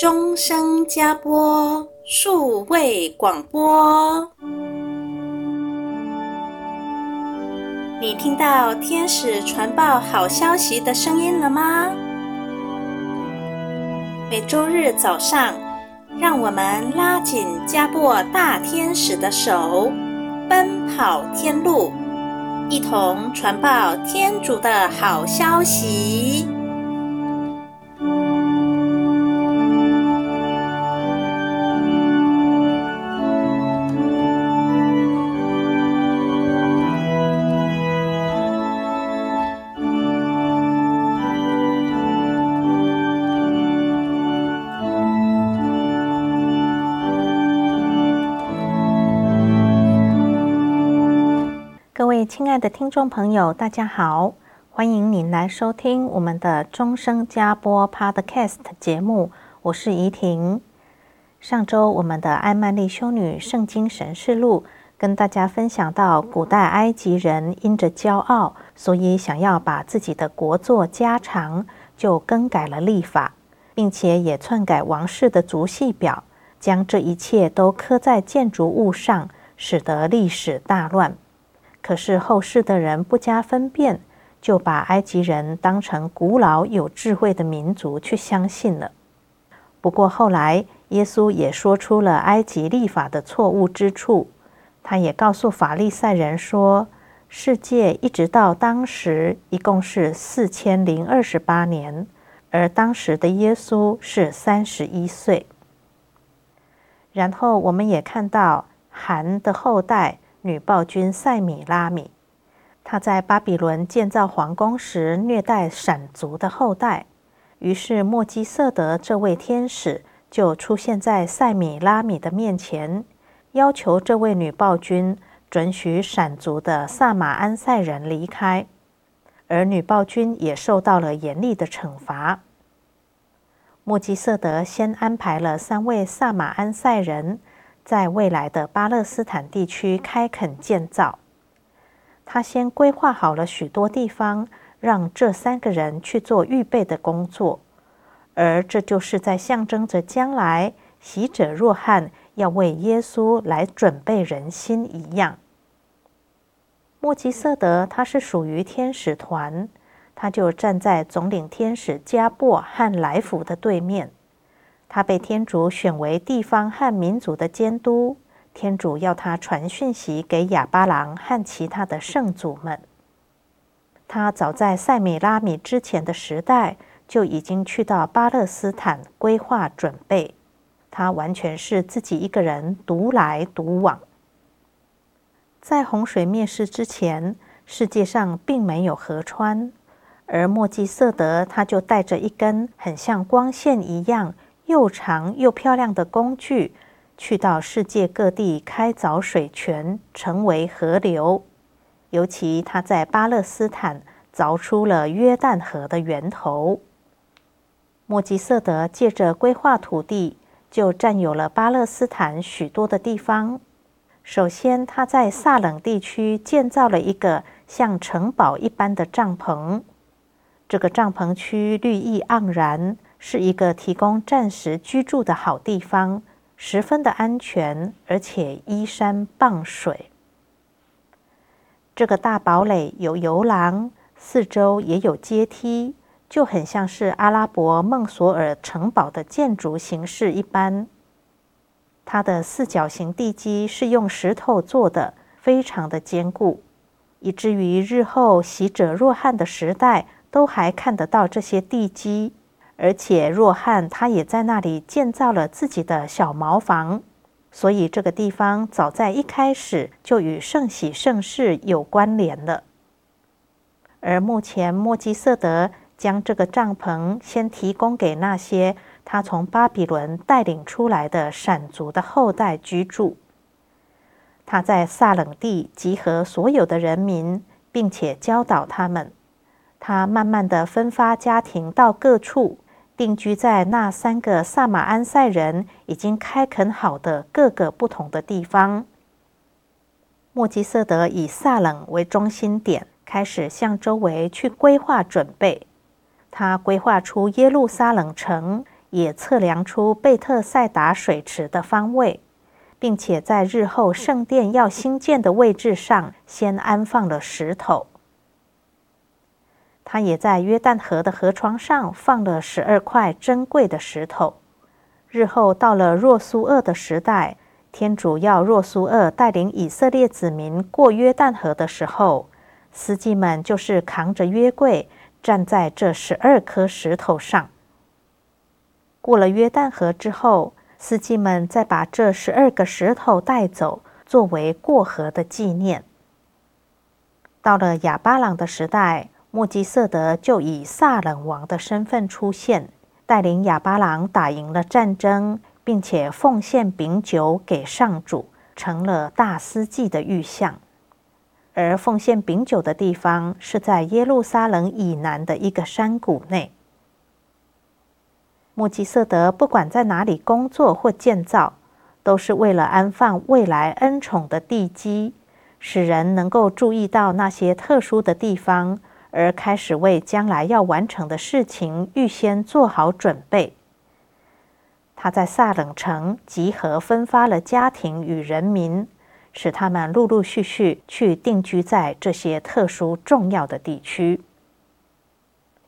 钟声加播数位广播。你听到天使传报好消息的声音了吗？每周日早上，让我们拉紧加播大天使的手，奔跑天路。一同传报天主的好消息。亲爱的听众朋友，大家好，欢迎您来收听我们的终生加播 Podcast 节目，我是怡婷。上周我们的艾曼丽修女圣经神事录跟大家分享到，古代埃及人因着骄傲，所以想要把自己的国作加长，就更改了历法，并且也篡改王室的族系表，将这一切都刻在建筑物上，使得历史大乱。可是后世的人不加分辨，就把埃及人当成古老有智慧的民族去相信了。不过后来，耶稣也说出了埃及历法的错误之处。他也告诉法利赛人说，世界一直到当时一共是四千零二十八年，而当时的耶稣是三十一岁。然后我们也看到韩的后代。女暴君赛米拉米，她在巴比伦建造皇宫时虐待闪族的后代，于是末基瑟德这位天使就出现在赛米拉米的面前，要求这位女暴君准许闪族的萨马安赛人离开，而女暴君也受到了严厉的惩罚。末基瑟德先安排了三位萨马安赛人。在未来的巴勒斯坦地区开垦建造，他先规划好了许多地方，让这三个人去做预备的工作，而这就是在象征着将来洗者若翰要为耶稣来准备人心一样。莫吉瑟德他是属于天使团，他就站在总领天使加布和来福的对面。他被天主选为地方和民族的监督，天主要他传讯息给亚巴郎和其他的圣祖们。他早在塞米拉米之前的时代就已经去到巴勒斯坦规划准备，他完全是自己一个人独来独往。在洪水灭世之前，世界上并没有河川，而墨基瑟德他就带着一根很像光线一样。又长又漂亮的工具，去到世界各地开凿水泉，成为河流。尤其他在巴勒斯坦凿出了约旦河的源头。末基瑟德借着规划土地，就占有了巴勒斯坦许多的地方。首先，他在撒冷地区建造了一个像城堡一般的帐篷，这个帐篷区绿意盎然。是一个提供暂时居住的好地方，十分的安全，而且依山傍水。这个大堡垒有游廊，四周也有阶梯，就很像是阿拉伯孟索尔城堡的建筑形式一般。它的四角形地基是用石头做的，非常的坚固，以至于日后洗者若汉的时代都还看得到这些地基。而且若翰他也在那里建造了自己的小茅房，所以这个地方早在一开始就与圣喜圣事有关联了。而目前末基瑟德将这个帐篷先提供给那些他从巴比伦带领出来的闪族的后代居住。他在撒冷地集合所有的人民，并且教导他们。他慢慢地分发家庭到各处。定居在那三个撒马安赛人已经开垦好的各个不同的地方。莫基瑟德以撒冷为中心点，开始向周围去规划准备。他规划出耶路撒冷城，也测量出贝特赛达水池的方位，并且在日后圣殿要兴建的位置上先安放了石头。他也在约旦河的河床上放了十二块珍贵的石头。日后到了若苏厄的时代，天主要若苏厄带领以色列子民过约旦河的时候，司机们就是扛着约柜站在这十二颗石头上。过了约旦河之后，司机们再把这十二个石头带走，作为过河的纪念。到了亚巴郎的时代，墨基瑟德就以撒冷王的身份出现，带领亚巴郎打赢了战争，并且奉献饼酒给上主，成了大司祭的预像。而奉献饼酒的地方是在耶路撒冷以南的一个山谷内。墨基瑟德不管在哪里工作或建造，都是为了安放未来恩宠的地基，使人能够注意到那些特殊的地方。而开始为将来要完成的事情预先做好准备。他在萨冷城集合分发了家庭与人民，使他们陆陆续续去定居在这些特殊重要的地区。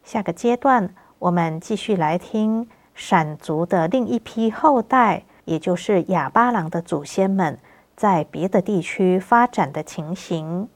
下个阶段，我们继续来听闪族的另一批后代，也就是亚巴郎的祖先们，在别的地区发展的情形。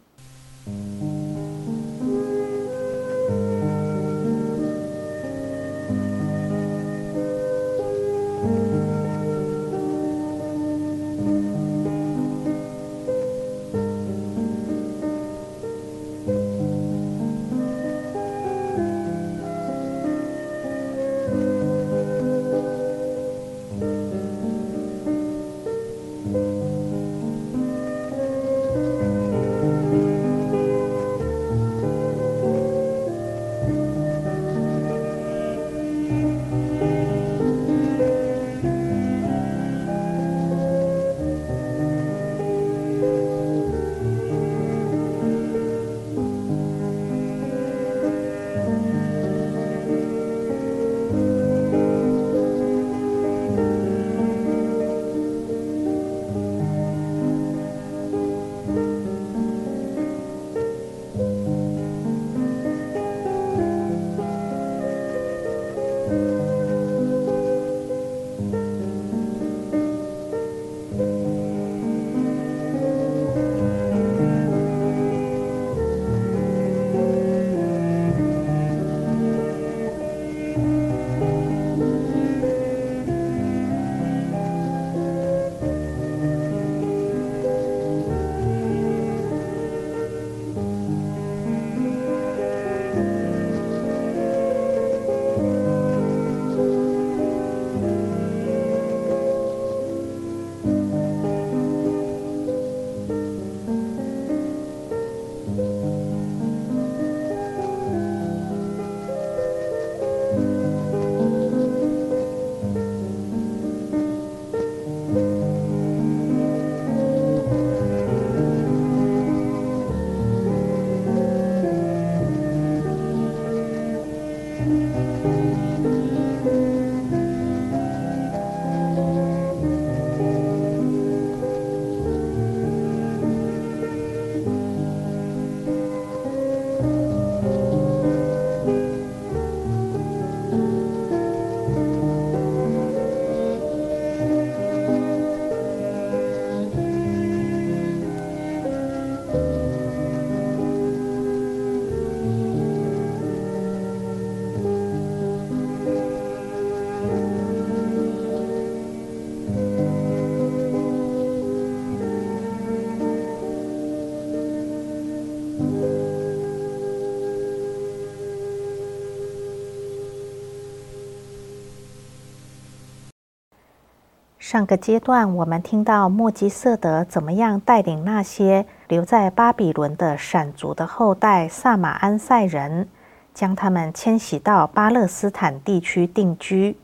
上个阶段，我们听到末基瑟德怎么样带领那些留在巴比伦的闪族的后代萨马安塞人，将他们迁徙到巴勒斯坦地区定居。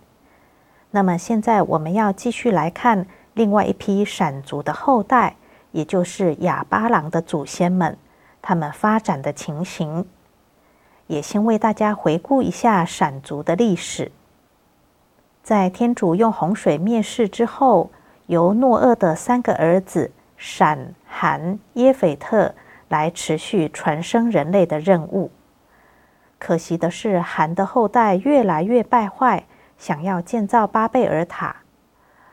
那么现在我们要继续来看另外一批闪族的后代，也就是亚巴郎的祖先们，他们发展的情形。也先为大家回顾一下闪族的历史。在天主用洪水灭世之后，由诺厄的三个儿子闪、含、耶斐特来持续传生人类的任务。可惜的是，含的后代越来越败坏，想要建造巴贝尔塔，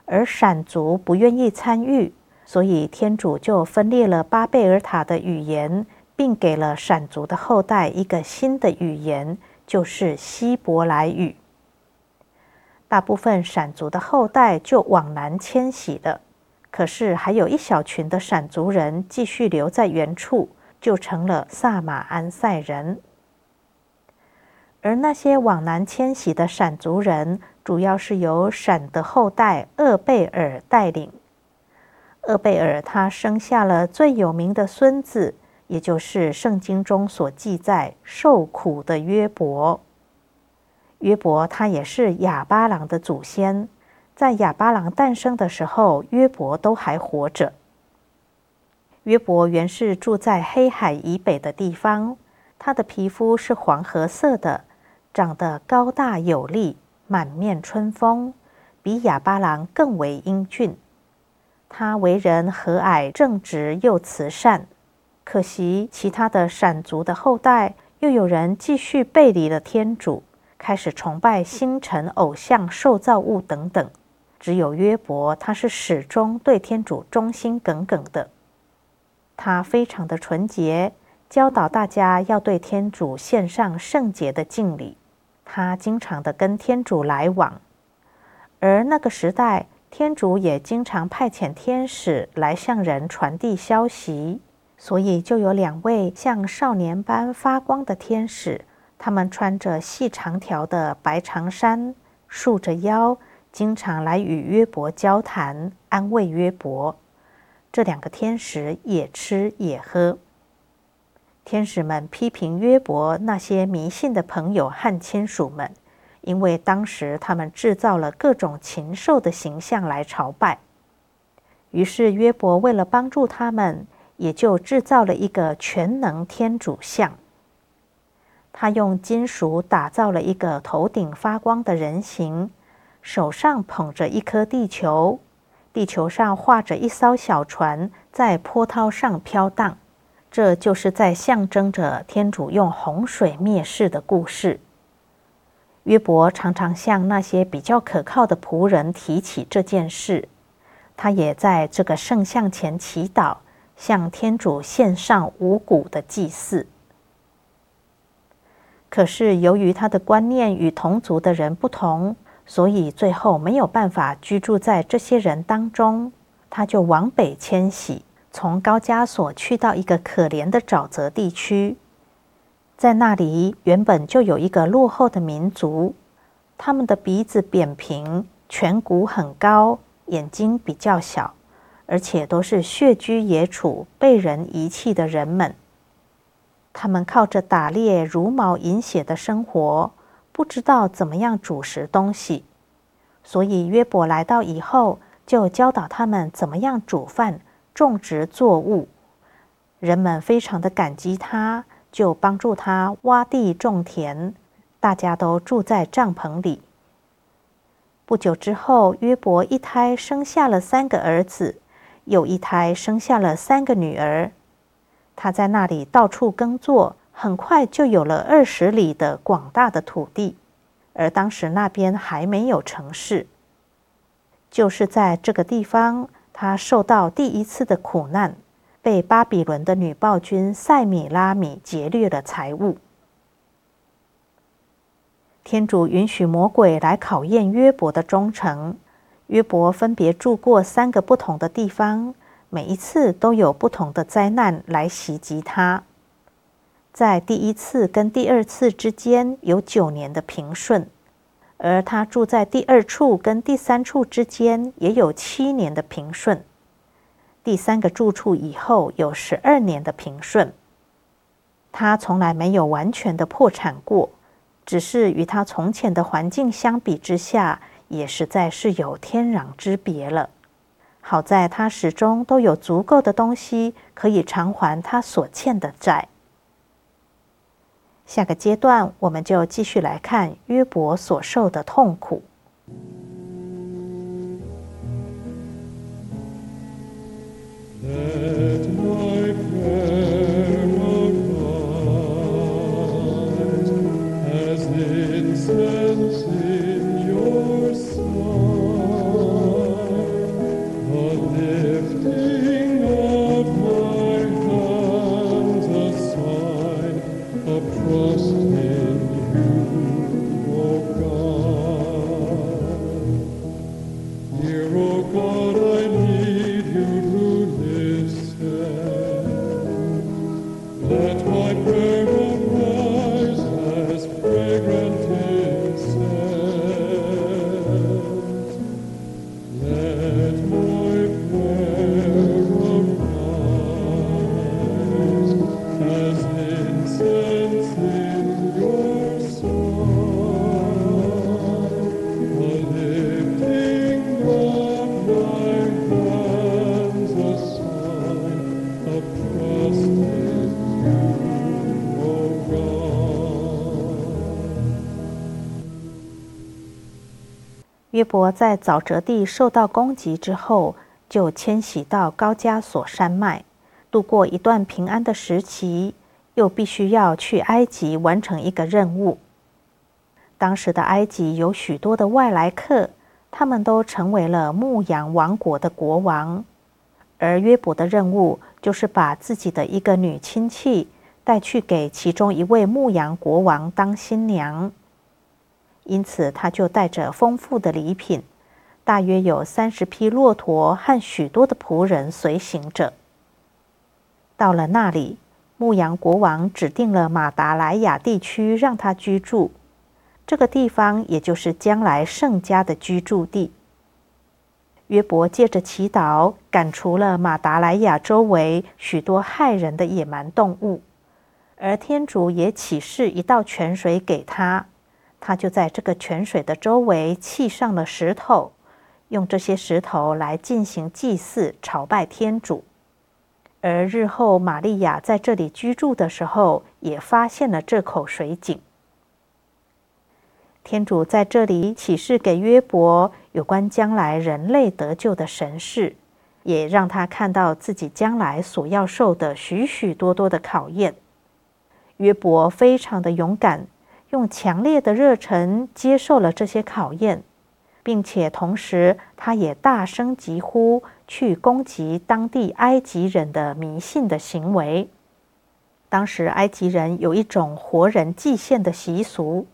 而闪族不愿意参与，所以天主就分裂了巴贝尔塔的语言，并给了闪族的后代一个新的语言，就是希伯来语。大部分闪族的后代就往南迁徙了，可是还有一小群的闪族人继续留在原处，就成了萨马安塞人。而那些往南迁徙的闪族人，主要是由闪的后代厄贝尔带领。厄贝尔他生下了最有名的孙子，也就是圣经中所记载受苦的约伯。约伯他也是亚巴郎的祖先，在亚巴郎诞生的时候，约伯都还活着。约伯原是住在黑海以北的地方，他的皮肤是黄褐色的，长得高大有力，满面春风，比亚巴郎更为英俊。他为人和蔼正直又慈善，可惜其他的闪族的后代又有人继续背离了天主。开始崇拜星辰、偶像、受造物等等，只有约伯，他是始终对天主忠心耿耿的。他非常的纯洁，教导大家要对天主献上圣洁的敬礼。他经常的跟天主来往，而那个时代，天主也经常派遣天使来向人传递消息，所以就有两位像少年般发光的天使。他们穿着细长条的白长衫，束着腰，经常来与约伯交谈，安慰约伯。这两个天使也吃也喝。天使们批评约伯那些迷信的朋友和亲属们，因为当时他们制造了各种禽兽的形象来朝拜。于是约伯为了帮助他们，也就制造了一个全能天主像。他用金属打造了一个头顶发光的人形，手上捧着一颗地球，地球上画着一艘小船在波涛上飘荡。这就是在象征着天主用洪水灭世的故事。约伯常常向那些比较可靠的仆人提起这件事，他也在这个圣像前祈祷，向天主献上五谷的祭祀。可是，由于他的观念与同族的人不同，所以最后没有办法居住在这些人当中。他就往北迁徙，从高加索去到一个可怜的沼泽地区。在那里，原本就有一个落后的民族，他们的鼻子扁平，颧骨很高，眼睛比较小，而且都是穴居野处、被人遗弃的人们。他们靠着打猎、茹毛饮血的生活，不知道怎么样煮食东西，所以约伯来到以后，就教导他们怎么样煮饭、种植作物。人们非常的感激他，就帮助他挖地种田。大家都住在帐篷里。不久之后，约伯一胎生下了三个儿子，又一胎生下了三个女儿。他在那里到处耕作，很快就有了二十里的广大的土地。而当时那边还没有城市，就是在这个地方，他受到第一次的苦难，被巴比伦的女暴君塞米拉米劫掠了财物。天主允许魔鬼来考验约伯的忠诚，约伯分别住过三个不同的地方。每一次都有不同的灾难来袭击他，在第一次跟第二次之间有九年的平顺，而他住在第二处跟第三处之间也有七年的平顺，第三个住处以后有十二年的平顺。他从来没有完全的破产过，只是与他从前的环境相比之下，也实在是有天壤之别了。好在他始终都有足够的东西可以偿还他所欠的债。下个阶段我们就继续来看约伯所受的痛苦。伯在沼泽地受到攻击之后，就迁徙到高加索山脉，度过一段平安的时期，又必须要去埃及完成一个任务。当时的埃及有许多的外来客，他们都成为了牧羊王国的国王，而约伯的任务就是把自己的一个女亲戚带去给其中一位牧羊国王当新娘。因此，他就带着丰富的礼品，大约有三十匹骆驼和许多的仆人随行着。到了那里，牧羊国王指定了马达莱亚地区让他居住。这个地方也就是将来圣家的居住地。约伯借着祈祷，赶除了马达莱亚周围许多害人的野蛮动物，而天主也启示一道泉水给他，他就在这个泉水的周围砌上了石头，用这些石头来进行祭祀，朝拜天主。而日后玛利亚在这里居住的时候，也发现了这口水井。天主在这里启示给约伯有关将来人类得救的神事，也让他看到自己将来所要受的许许多多的考验。约伯非常的勇敢，用强烈的热忱接受了这些考验，并且同时他也大声疾呼，去攻击当地埃及人的迷信的行为。当时埃及人有一种活人祭献的习俗。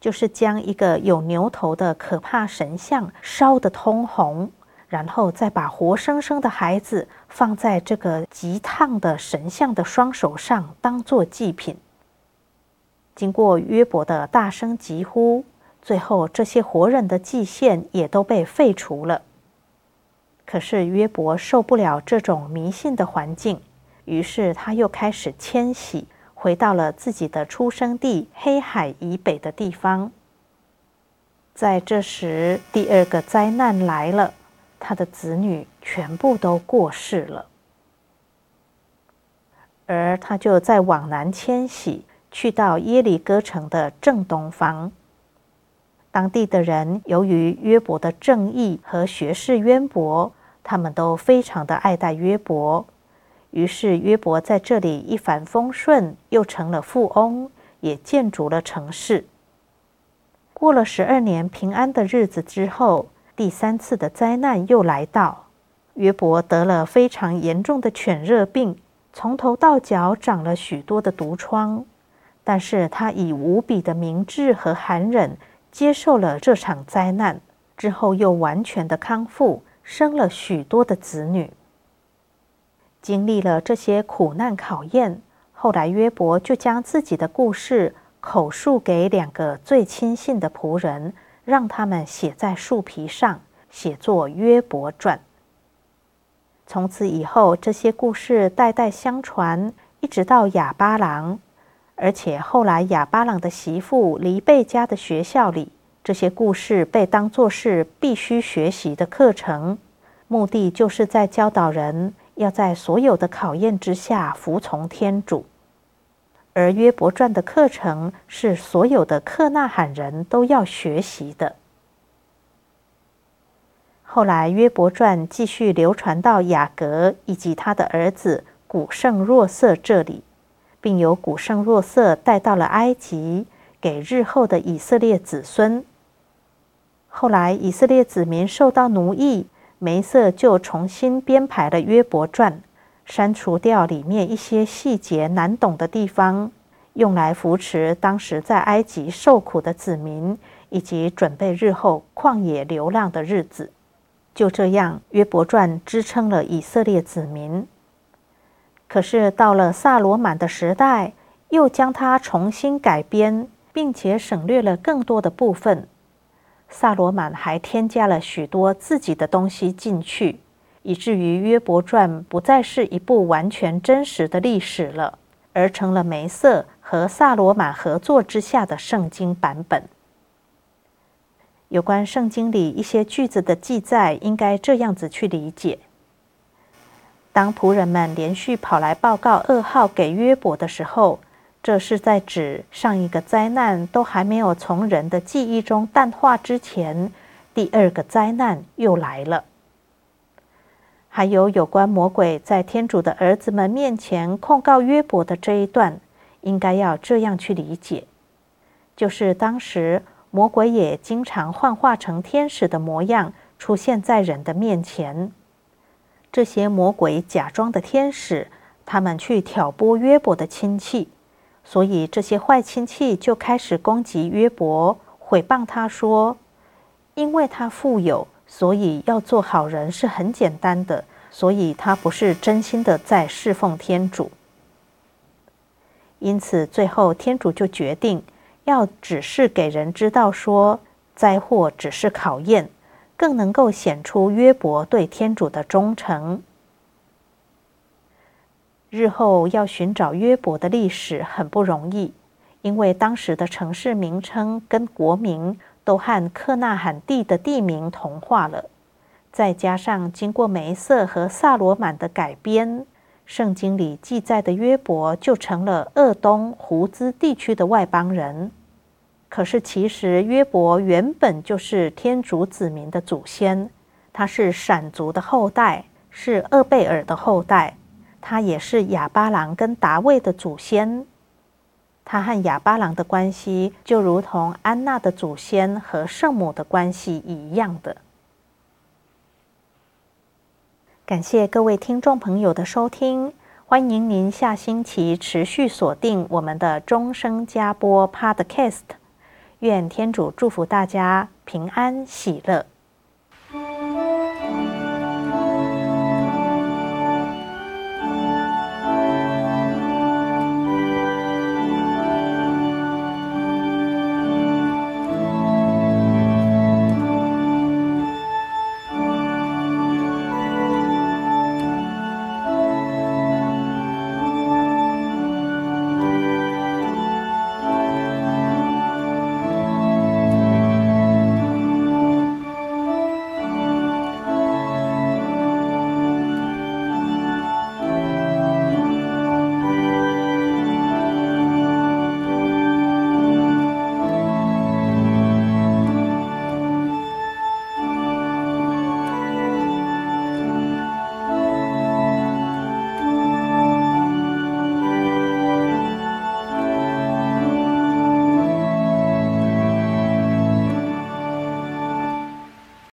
就是将一个有牛头的可怕神像烧得通红，然后再把活生生的孩子放在这个极烫的神像的双手上，当做祭品。经过约伯的大声疾呼，最后这些活人的祭献也都被废除了。可是约伯受不了这种迷信的环境，于是他又开始迁徙。回到了自己的出生地黑海以北的地方。在这时，第二个灾难来了，他的子女全部都过世了，而他就在往南迁徙，去到耶里哥城的正东方。当地的人由于约伯的正义和学识渊博，他们都非常的爱戴约伯。于是约伯在这里一帆风顺，又成了富翁，也建筑了城市。过了十二年平安的日子之后，第三次的灾难又来到。约伯得了非常严重的犬热病，从头到脚长了许多的毒疮。但是他以无比的明智和含忍接受了这场灾难，之后又完全的康复，生了许多的子女。经历了这些苦难考验，后来约伯就将自己的故事口述给两个最亲信的仆人，让他们写在树皮上，写作《约伯传》。从此以后，这些故事代代相传，一直到哑巴郎，而且后来亚巴朗的媳妇黎贝加的学校里，这些故事被当作是必须学习的课程，目的就是在教导人。要在所有的考验之下服从天主，而约伯传的课程是所有的克纳罕人都要学习的。后来，约伯传继续流传到雅各以及他的儿子古圣若瑟这里，并由古圣若瑟带到了埃及，给日后的以色列子孙。后来，以色列子民受到奴役。梅瑟就重新编排了《约伯传》，删除掉里面一些细节难懂的地方，用来扶持当时在埃及受苦的子民，以及准备日后旷野流浪的日子。就这样，《约伯传》支撑了以色列子民。可是到了撒罗满的时代，又将它重新改编，并且省略了更多的部分。萨罗满还添加了许多自己的东西进去，以至于《约伯传》不再是一部完全真实的历史了，而成了梅瑟和萨罗满合作之下的圣经版本。有关圣经里一些句子的记载，应该这样子去理解：当仆人们连续跑来报告噩耗给约伯的时候。这是在指上一个灾难都还没有从人的记忆中淡化之前，第二个灾难又来了。还有有关魔鬼在天主的儿子们面前控告约伯的这一段，应该要这样去理解：就是当时魔鬼也经常幻化成天使的模样出现在人的面前。这些魔鬼假装的天使，他们去挑拨约伯的亲戚，所以这些坏亲戚就开始攻击约伯，毁谤他说：“因为他富有。”所以要做好人是很简单的，所以他不是真心的在侍奉天主。因此，最后天主就决定要只是给人知道说，灾祸只是考验，更能够显出约伯对天主的忠诚。日后要寻找约伯的历史很不容易，因为当时的城市名称跟国名。都和克纳罕地的地名同化了，再加上经过梅瑟和萨罗满的改编，圣经里记载的约伯就成了鄂东胡兹地区的外邦人。可是其实约伯原本就是天主子民的祖先，他是闪族的后代，是厄贝尔的后代，他也是亚巴郎跟达味的祖先。他和亚巴郎的关系就如同安娜的祖先和圣母的关系一样的。感谢各位听众朋友的收听，欢迎您下星期持续锁定我们的钟声加播 Podcast。愿天主祝福大家平安喜乐。